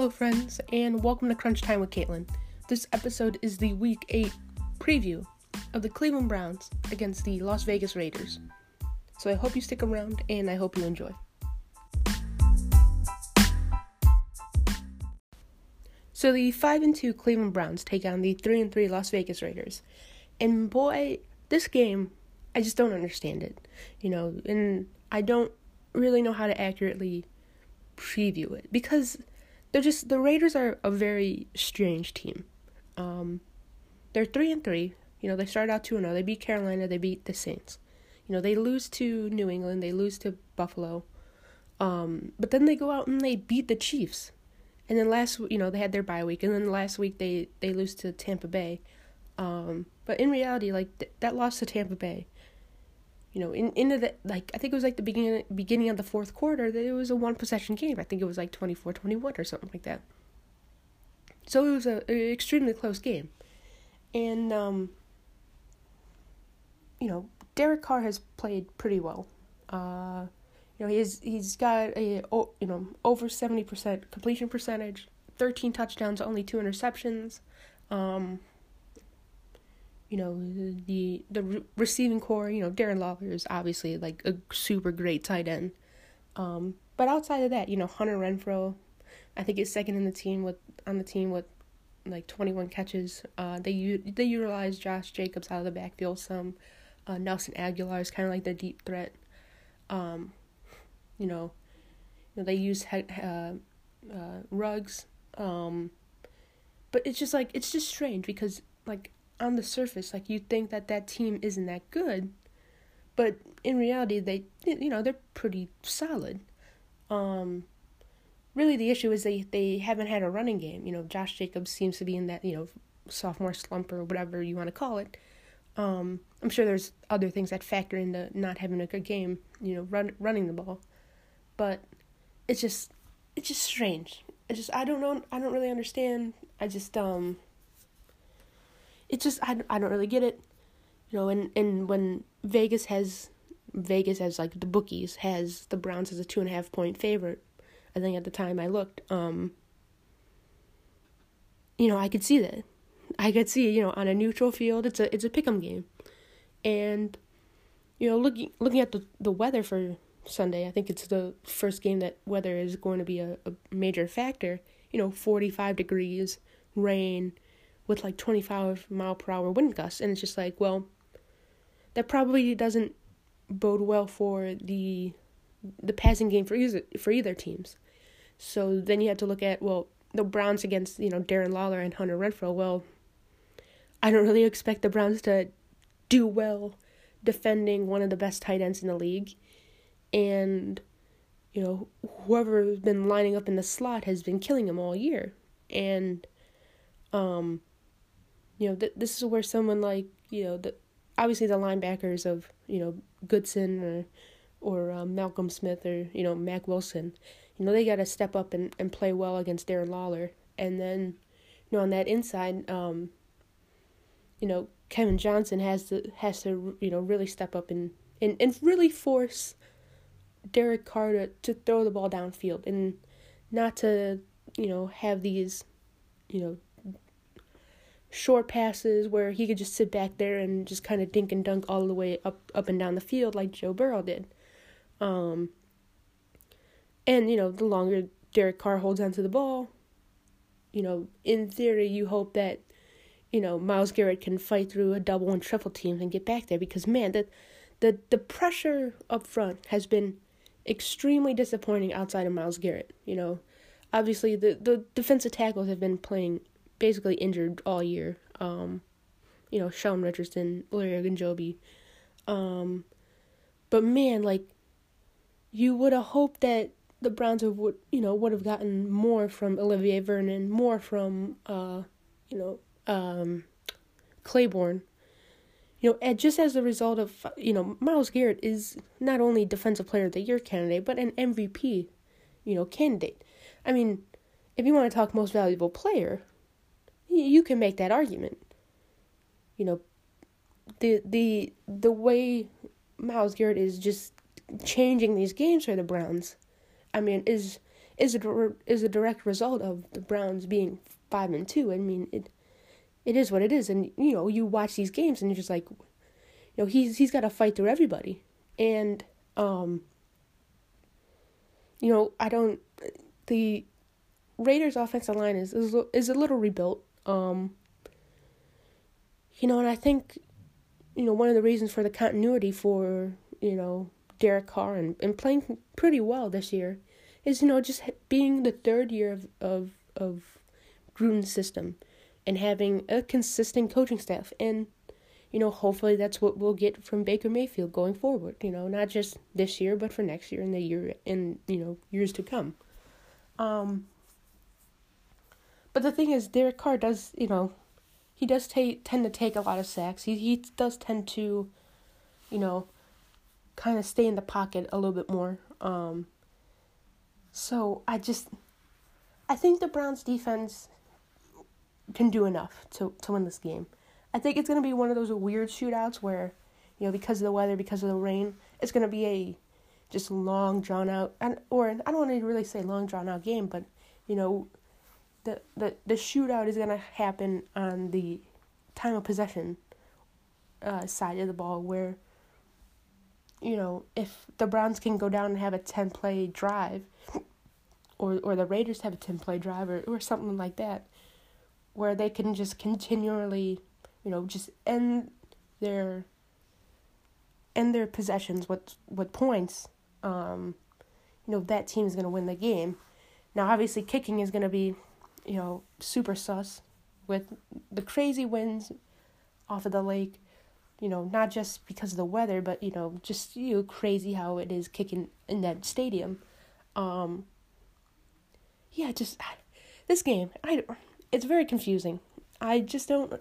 Hello, friends, and welcome to Crunch Time with Caitlin. This episode is the Week 8 preview of the Cleveland Browns against the Las Vegas Raiders. So I hope you stick around and I hope you enjoy. So the 5 and 2 Cleveland Browns take on the 3 and 3 Las Vegas Raiders. And boy, this game, I just don't understand it. You know, and I don't really know how to accurately preview it because they're just the Raiders are a very strange team. Um, they're three and three. You know, they started out two and zero. They beat Carolina. They beat the Saints. You know, they lose to New England. They lose to Buffalo. Um, but then they go out and they beat the Chiefs. And then last, you know, they had their bye week, and then last week they they lose to Tampa Bay. Um, but in reality, like th- that loss to Tampa Bay, you know, in into the like I think it was like the beginning beginning of the fourth quarter that it was a one possession game. I think it was like 24-21 or something like that. So it was a, a extremely close game. And um you know, Derek Carr has played pretty well. Uh you know, he's he's got a you know, over 70% completion percentage, 13 touchdowns, only 2 interceptions. Um you know the the re- receiving core. You know Darren Waller is obviously like a super great tight end. Um, but outside of that, you know Hunter Renfrow, I think is second in the team with on the team with like 21 catches. Uh, they they utilize Josh Jacobs out of the backfield some. Uh, Nelson Agholor is kind of like the deep threat. Um, you know, you know they use he- uh, uh, Ruggs. Um, but it's just like it's just strange because like on the surface, like you think that that team isn't that good, but in reality, they you know they're pretty solid. Um, really, the issue is they they haven't had a running game. You know, Josh Jacobs seems to be in that you know sophomore slump or whatever you want to call it. Um, I'm sure there's other things that factor into not having a good game. You know, run running the ball, but it's just it's just strange. It's just I don't know. I don't really understand. I just um it's just I, I don't really get it. You know and and when vegas has vegas has like the bookies has the browns as a two and a half point favorite i think at the time i looked um you know i could see that. I could see you know on a neutral field it's a it's a pick'em game. And you know looking looking at the the weather for sunday i think it's the first game that weather is going to be a, a major factor. You know 45 degrees rain with like 25 mile per hour wind gusts and it's just like well that probably doesn't bode well for the the passing game for either for either teams. So then you have to look at well the Browns against you know Darren Waller and Hunter Renfrow well I don't really expect the Browns to do well defending one of the best tight ends in the league. And you know whoever's been lining up in the slot has been killing him all year. And um you know, th- this is where someone like, you know, the obviously the linebackers of, you know, Goodson or or um, Malcolm Smith or, you know, Mack Wilson, you know, they got to step up and, and play well against Darren Waller. And then, you know, on that inside, um, you know, Kevin Johnson has to has to you know really step up and and, and really force Derek Carr to, to throw the ball downfield and not to you know have these you know short passes where he could just sit back there and just kind of dink and dunk all the way up up and down the field like Joe Burrow did. Um, and you know, the longer Derek Carr holds onto the ball, you know, in theory, you hope that you know Myles Garrett can fight through a double and triple team and get back there because man, the the the pressure up front has been extremely disappointing outside of Myles Garrett. You know, obviously the the defensive tackles have been playing basically injured all year. Um, you know, Sheldon Richardson, Larry Ogunjobi. Um, but man, like, you would have hoped that the Browns would, you know, would have gotten more from Olivier Vernon, more from, uh, you know, um, Clayborn. You know, and just as a result of, you know, Myles Garrett is not only Defensive Player of the Year candidate, but an MVP, you know, candidate. I mean, if you want to talk most valuable player, you can make that argument. You know, the the the way Myles Garrett is just changing these games for the Browns, I mean, is is a is a direct result of the Browns being five and two. I mean it it is what it is, and you know you watch these games and you're just like, you know he's he's got to fight through everybody, and um. You know I don't the Raiders offensive line is is, is a little rebuilt. Um, you know, and I think, you know, one of the reasons for the continuity for you know Derek Carr and, and playing pretty well this year is you know just being the third year of of of Gruden's system and having a consistent coaching staff. And you know hopefully that's what we'll get from Baker Mayfield going forward you know not just this year but for next year and the year and you know years to come. Um but the thing is Derek Carr does you know he does take tend to take a lot of sacks he he does tend to you know kind of stay in the pocket a little bit more um so I just I think the Browns defense can do enough to to win this game. I think it's going to be one of those weird shootouts where, you know, because of the weather, because of the rain, it's going to be a just long drawn out and or I don't want to really say long drawn out game, but you know, the the the shootout is going to happen on the time of possession uh, side of the ball where you know, if the Browns can go down and have a 10 play drive or or the Raiders have a 10 play drive or, or something like that where they can just continually, you know, just end their end their possessions with with points, um, you know, that team is going to win the game. Now, obviously, kicking is going to be, you know, super sus with the crazy winds off of the lake. You know, not just because of the weather, but you know, just you know, crazy how it is kicking in that stadium. Um, yeah, just this game, I it's very confusing. I just don't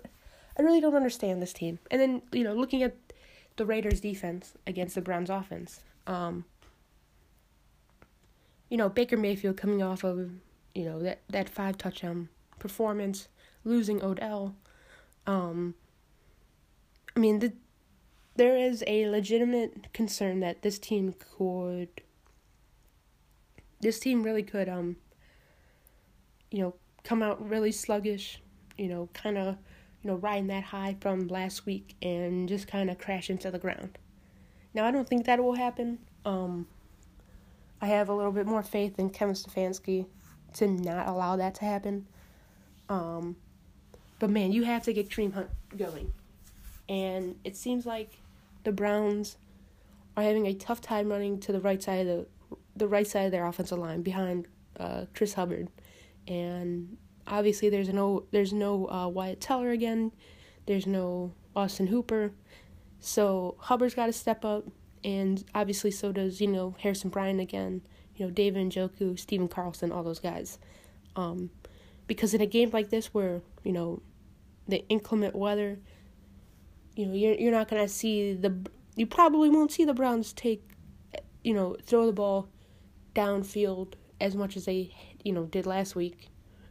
I really don't understand this team. And then, you know, looking at the Raiders defense against the Browns offense. Um you know, Baker Mayfield coming off of, you know, that that five touchdown performance, losing Odell. Um I mean, the there is a legitimate concern that this team could this team really could um you know, come out really sluggish, you know, kind of, you know, riding that high from last week and just kind of crash into the ground. Now, I don't think that will happen. Um, I have a little bit more faith in Kevin Stefanski to not allow that to happen. Um, but man, you have to get Kareem Hunt going. And it seems like the Browns are having a tough time running to the right side of the the right side of their offensive line behind uh, Chris Hubbard and obviously there's no there's no uh, Wyatt Teller again, there's no Austin Hooper, so Hubbard's got to step up, and obviously so does you know Harrison Bryant again, you know David Njoku, Stephen Carlson, all those guys, um, because in a game like this where you know the inclement weather, you know you're you're not gonna see the you probably won't see the Browns take, you know throw the ball downfield as much as they you know did last week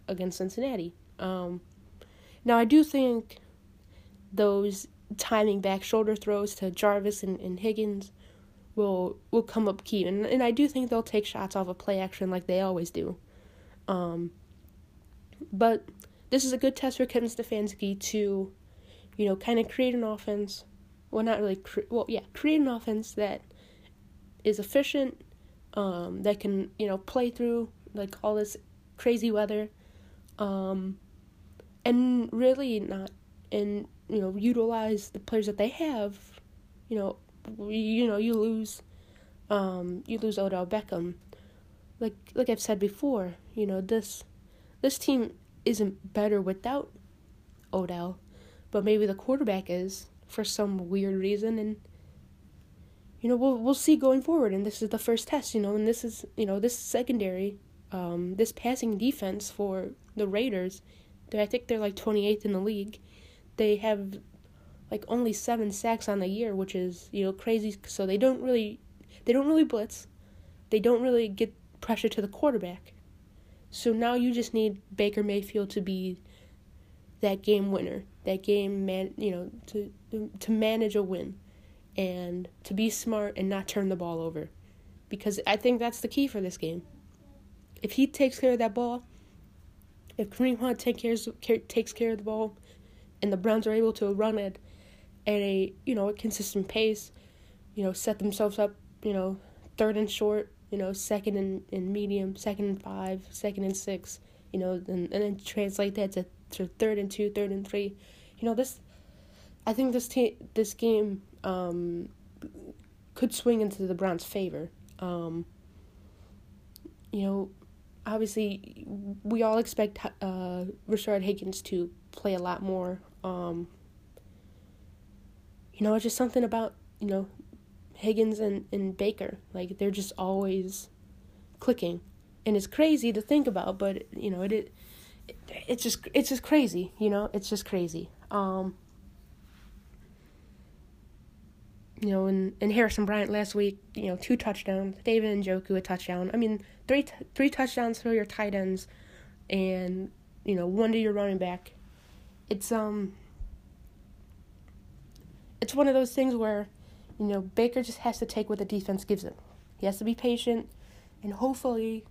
against Cincinnati. Um, now I do think those timing back shoulder throws to Jarvis and, and Higgins will will come up key, and and I do think they'll take shots off of play action like they always do. Um, but this is a good test for Kevin Stefanski to, you know, kind of create an offense. Well, not really. Cre- well, yeah, create an offense that is efficient, um, that can you know play through like all this crazy weather, um, and really not and you know utilize the players that they have. You know, you know you lose, um, you lose Odell Beckham. Like like I've said before, you know this this team isn't better without Odell, but maybe the quarterback is for some weird reason and you know we'll we'll see going forward and this is the first test you know and this is you know this secondary um, this passing defense for the Raiders, I think they're like 28th in the league. They have like only seven sacks on the year, which is you know crazy. So they don't really, they don't really blitz, they don't really get pressure to the quarterback. So now you just need Baker Mayfield to be that game winner, that game man, you know, to to manage a win, and to be smart and not turn the ball over, because I think that's the key for this game if he takes care of that ball, if Kareem Hunt take care, takes care of the ball, and the Browns are able to run it at a you know a consistent pace, you know set themselves up you know third and short, you know second and, and medium, second and five, second and six, you know and, and then translate that to, to third and two, third and three, you know this. I think this te- this game um, could swing into the Browns' favor. Um, you know, obviously, we all expect uh, Rashard Higgins to play a lot more. Um, you know, it's just something about, you know, Higgins and, and Baker. Like, they're just always clicking. And it's crazy to think about, but, you know, it, it it's just it's just crazy, you know? It's just crazy. Um, you know, and, and Harrison Bryant last week, you know, two touchdowns. David Njoku a touchdown. I mean, three t- three touchdowns for your tight ends, and you know, one to your running back. It's um. It's one of those things where, you know, Baker just has to take what the defense gives him. He has to be patient, and hopefully,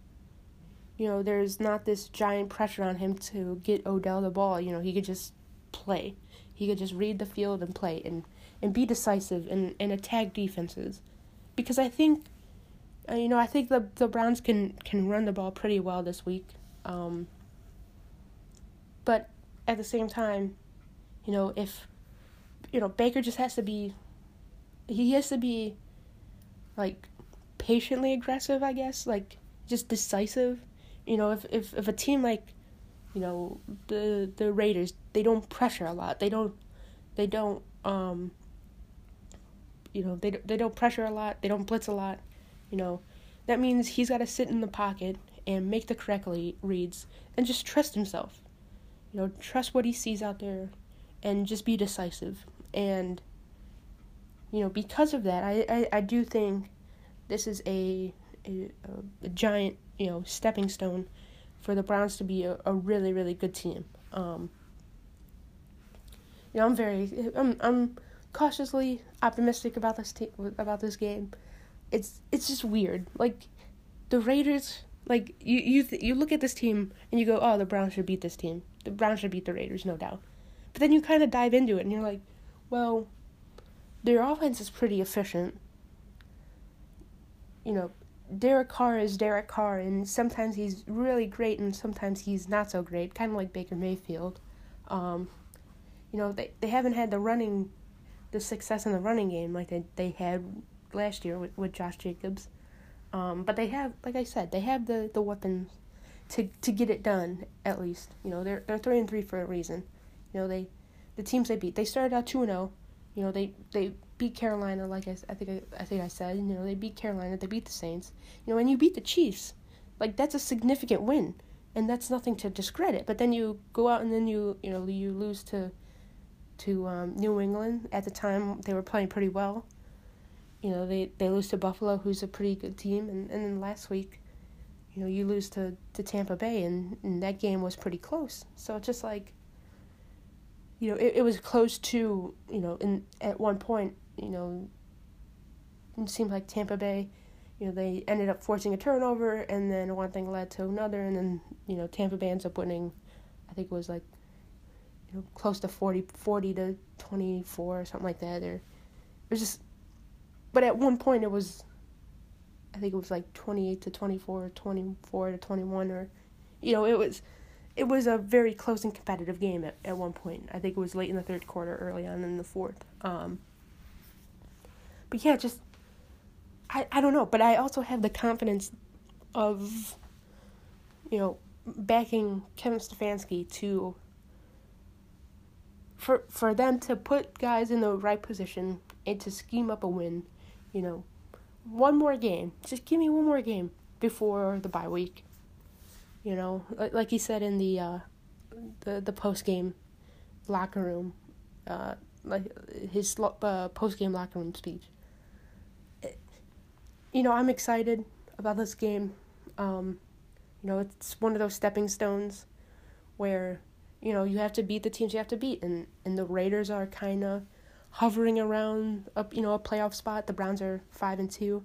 you know, there's not this giant pressure on him to get Odell the ball. You know, he could just play. He could just read the field and play and and be decisive and, and attack defenses. Because I think, uh, you know, I think the the Browns can can run the ball pretty well this week. Um, but at the same time, you know, if you know Baker just has to be, he has to be, like, patiently aggressive. I guess like just decisive. You know, if if if a team like, you know, the the Raiders, they don't pressure a lot. They don't, they don't um you know, they they don't pressure a lot, they don't blitz a lot, you know. That means he's got to sit in the pocket and make the correct reads and just trust himself. You know, trust what he sees out there and just be decisive. And you know, because of that, I I, I do think this is a, a a giant, you know, stepping stone for the Browns to be a, a really really good team. Um, you know, I'm very I'm I'm cautiously optimistic about this te- about this game. It's it's just weird. Like the Raiders, like you you th- you look at this team and you go, "Oh, the Browns should beat this team. The Browns should beat the Raiders, no doubt." But then you kind of dive into it and you're like, "Well, their offense is pretty efficient." You know, Derek Carr is Derek Carr, and sometimes he's really great, and sometimes he's not so great, kind of like Baker Mayfield. Um, you know, they they haven't had the running the success in the running game like they, they had last year with, with Josh Jacobs. Um, but they have, like I said, they have the, the weapons to to get it done at least. You know, they're they're three and three for a reason. You know, they the teams they beat. They started out two and zero. Oh. You know, they they beat Carolina like I, I think I, I think I said. You know, they beat Carolina. They beat the Saints. You know, and you beat the Chiefs. Like that's a significant win, and that's nothing to discredit. But then you go out and then you you know you lose to to um, New England. At the time, they were playing pretty well. You know, they, they lose to Buffalo, who's a pretty good team, and, and then last week, you know, you lose to, to Tampa Bay, and, and that game was pretty close. So it's just like, you know, it, it was close to, you know, in at one point, you know, it seemed like Tampa Bay, you know, they ended up forcing a turnover, and then one thing led to another, and then, you know, Tampa Bay ends up winning, I think it was like you know, close to 40, 40 to 24 or something like that. Or it was just, but at one point it was, I think it was like 28 to 24, or 24 to 21, or, you know, it was, it was a very close and competitive game at, at one point. I think it was late in the third quarter, early on in the fourth. Um, but yeah, just, I, I don't know, but I also have the confidence of, you know, backing Kevin Stefanski to for for them to put guys in the right position and to scheme up a win, you know, one more game. Just give me one more game before the bye week. You know, like he said in the uh, the the post game locker room, uh, like his uh, post game locker room speech. You know, I'm excited about this game. Um, you know, it's one of those stepping stones where you know, you have to beat the teams you have to beat, and and the Raiders are kind of hovering around up, you know, a playoff spot. The Browns are five and two.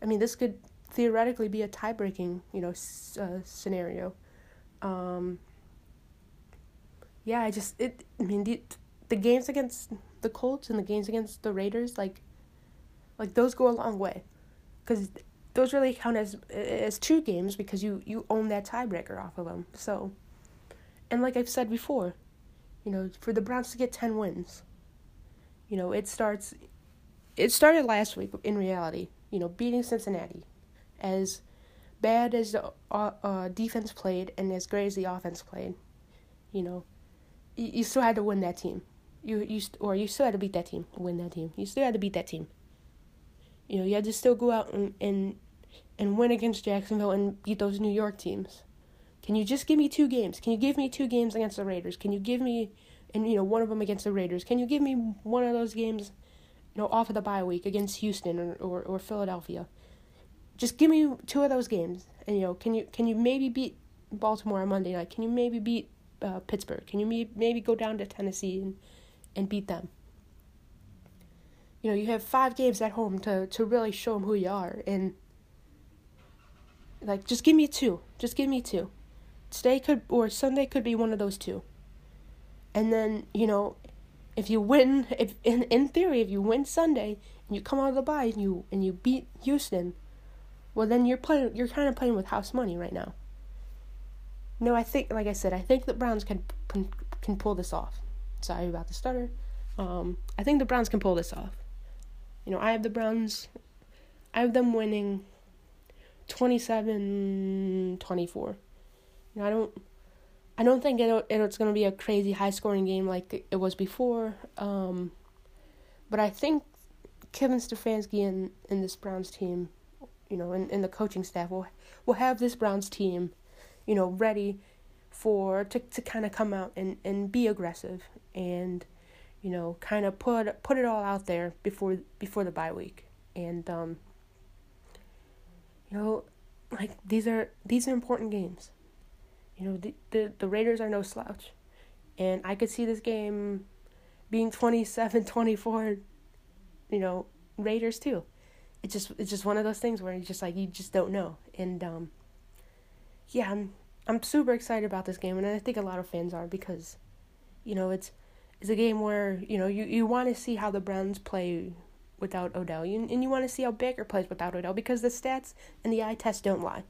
I mean, this could theoretically be a tie breaking you know uh, scenario. Um, yeah, I just it. I mean the the games against the Colts and the games against the Raiders like like those go a long way, because those really count as as two games because you you own that tiebreaker off of them. So, and like I've said before, you know, for the Browns to get ten wins, you know, it starts. It started last week in reality, you know, beating Cincinnati, as bad as the uh, uh, defense played and as great as the offense played, you know, you, you still had to win that team. You you or you still had to beat that team, win that team. You still had to beat that team. You know, you had to still go out and and and win against Jacksonville and beat those New York teams. Can you just give me two games? Can you give me two games against the Raiders? Can you give me and you know one of them against the Raiders? Can you give me one of those games, you know, off of the bye week against Houston or or, or Philadelphia? Just give me two of those games, and you know, can you can you maybe beat Baltimore on Monday night? Can you maybe beat uh, Pittsburgh? Can you maybe go down to Tennessee and and beat them? You know, you have five games at home to to really show them who you are, and like just give me two, just give me two. Today could or Sunday could be one of those two. And then you know, if you win, if in in theory, if you win Sunday and you come out of the bye and you and you beat Houston well then you're playing you're kind of playing with house money right now. No, I think like I said, I think the Browns can can, can pull this off. Sorry about the stutter. Um, I think the Browns can pull this off. You know, I have the Browns I have them winning 27-24. You know, I don't I don't think it, it's going to be a crazy high scoring game like it was before. Um, but I think Kevin Stefanski and, and this Browns team you know, and, and the coaching staff will will have this Browns team, you know, ready for to to kind of come out and, and be aggressive and you know kind of put put it all out there before before the bye week. And um you know like these are these are important games. You know the the, the Raiders are no slouch. And I could see this game being 27-24 you know Raiders too it's just it's just one of those things where you just like you just don't know. And um yeah, I'm I'm super excited about this game and I think a lot of fans are because you know, it's it's a game where, you know, you, you want to see how the Browns play without Odell. You, and you want to see how Baker plays without Odell because the stats and the eye test don't lie.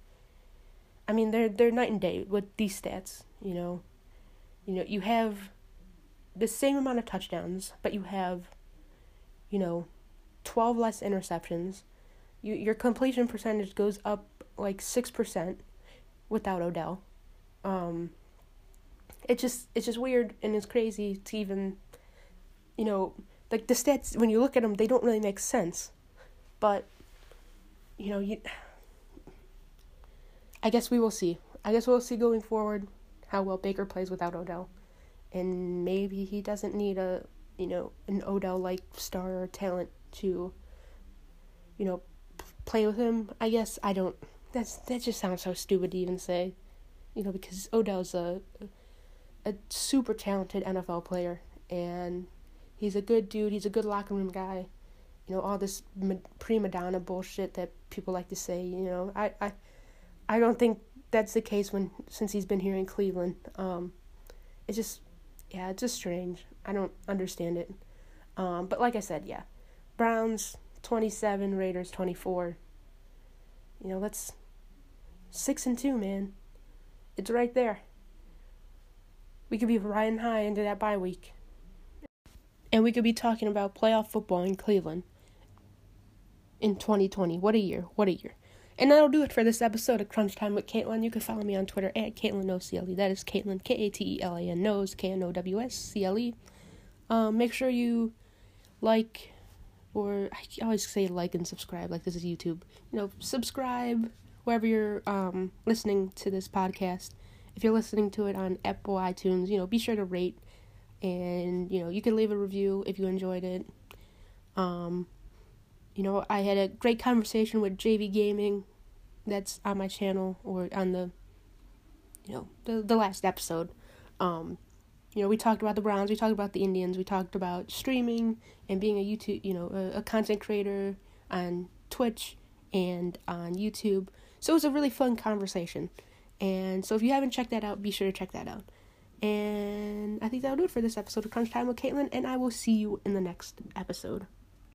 I mean, they're they're night and day with these stats, you know. You know, you have the same amount of touchdowns, but you have you know, 12 less interceptions. You, your completion percentage goes up like 6% without Odell. Um, it just it's just weird and it's crazy to even you know like the stats when you look at them they don't really make sense but you know you I guess we will see. I guess we'll see going forward how well Baker plays without Odell. And maybe he doesn't need a, you know, an Odell like star or talent to, you know, play with him. I guess I don't. That's that just sounds so stupid to even say, you know, because Odell's a a super talented NFL player and he's a good dude. He's a good locker room guy. You know, all this prima donna bullshit that people like to say. You know, I I I don't think that's the case when since he's been here in Cleveland. Um, it's just yeah, it's just strange. I don't understand it. Um, but like I said, yeah, Browns 27, Raiders 24. You know, that's 6 and 2, man. It's right there. We could be riding high into that bye week. And we could be talking about playoff football in Cleveland in 2020. What a year. What a year. And that'll do it for this episode of Crunch Time with Caitlin. You can follow me on Twitter at Caitlin Knows That is Caitlin, K A T E L A N Knows, K N O W S C L E. Um, make sure you like, or I always say like and subscribe, like this is YouTube. You know, subscribe wherever you're um, listening to this podcast. If you're listening to it on Apple iTunes, you know, be sure to rate and you know you can leave a review if you enjoyed it. Um, you know, I had a great conversation with JV Gaming, that's on my channel or on the, you know, the the last episode. Um, you know, we talked about the Browns, we talked about the Indians, we talked about streaming and being a YouTube, you know, a, a content creator on Twitch and on YouTube. So it was a really fun conversation. And so if you haven't checked that out, be sure to check that out. And I think that'll do it for this episode of Crunch Time with Caitlin, and I will see you in the next episode.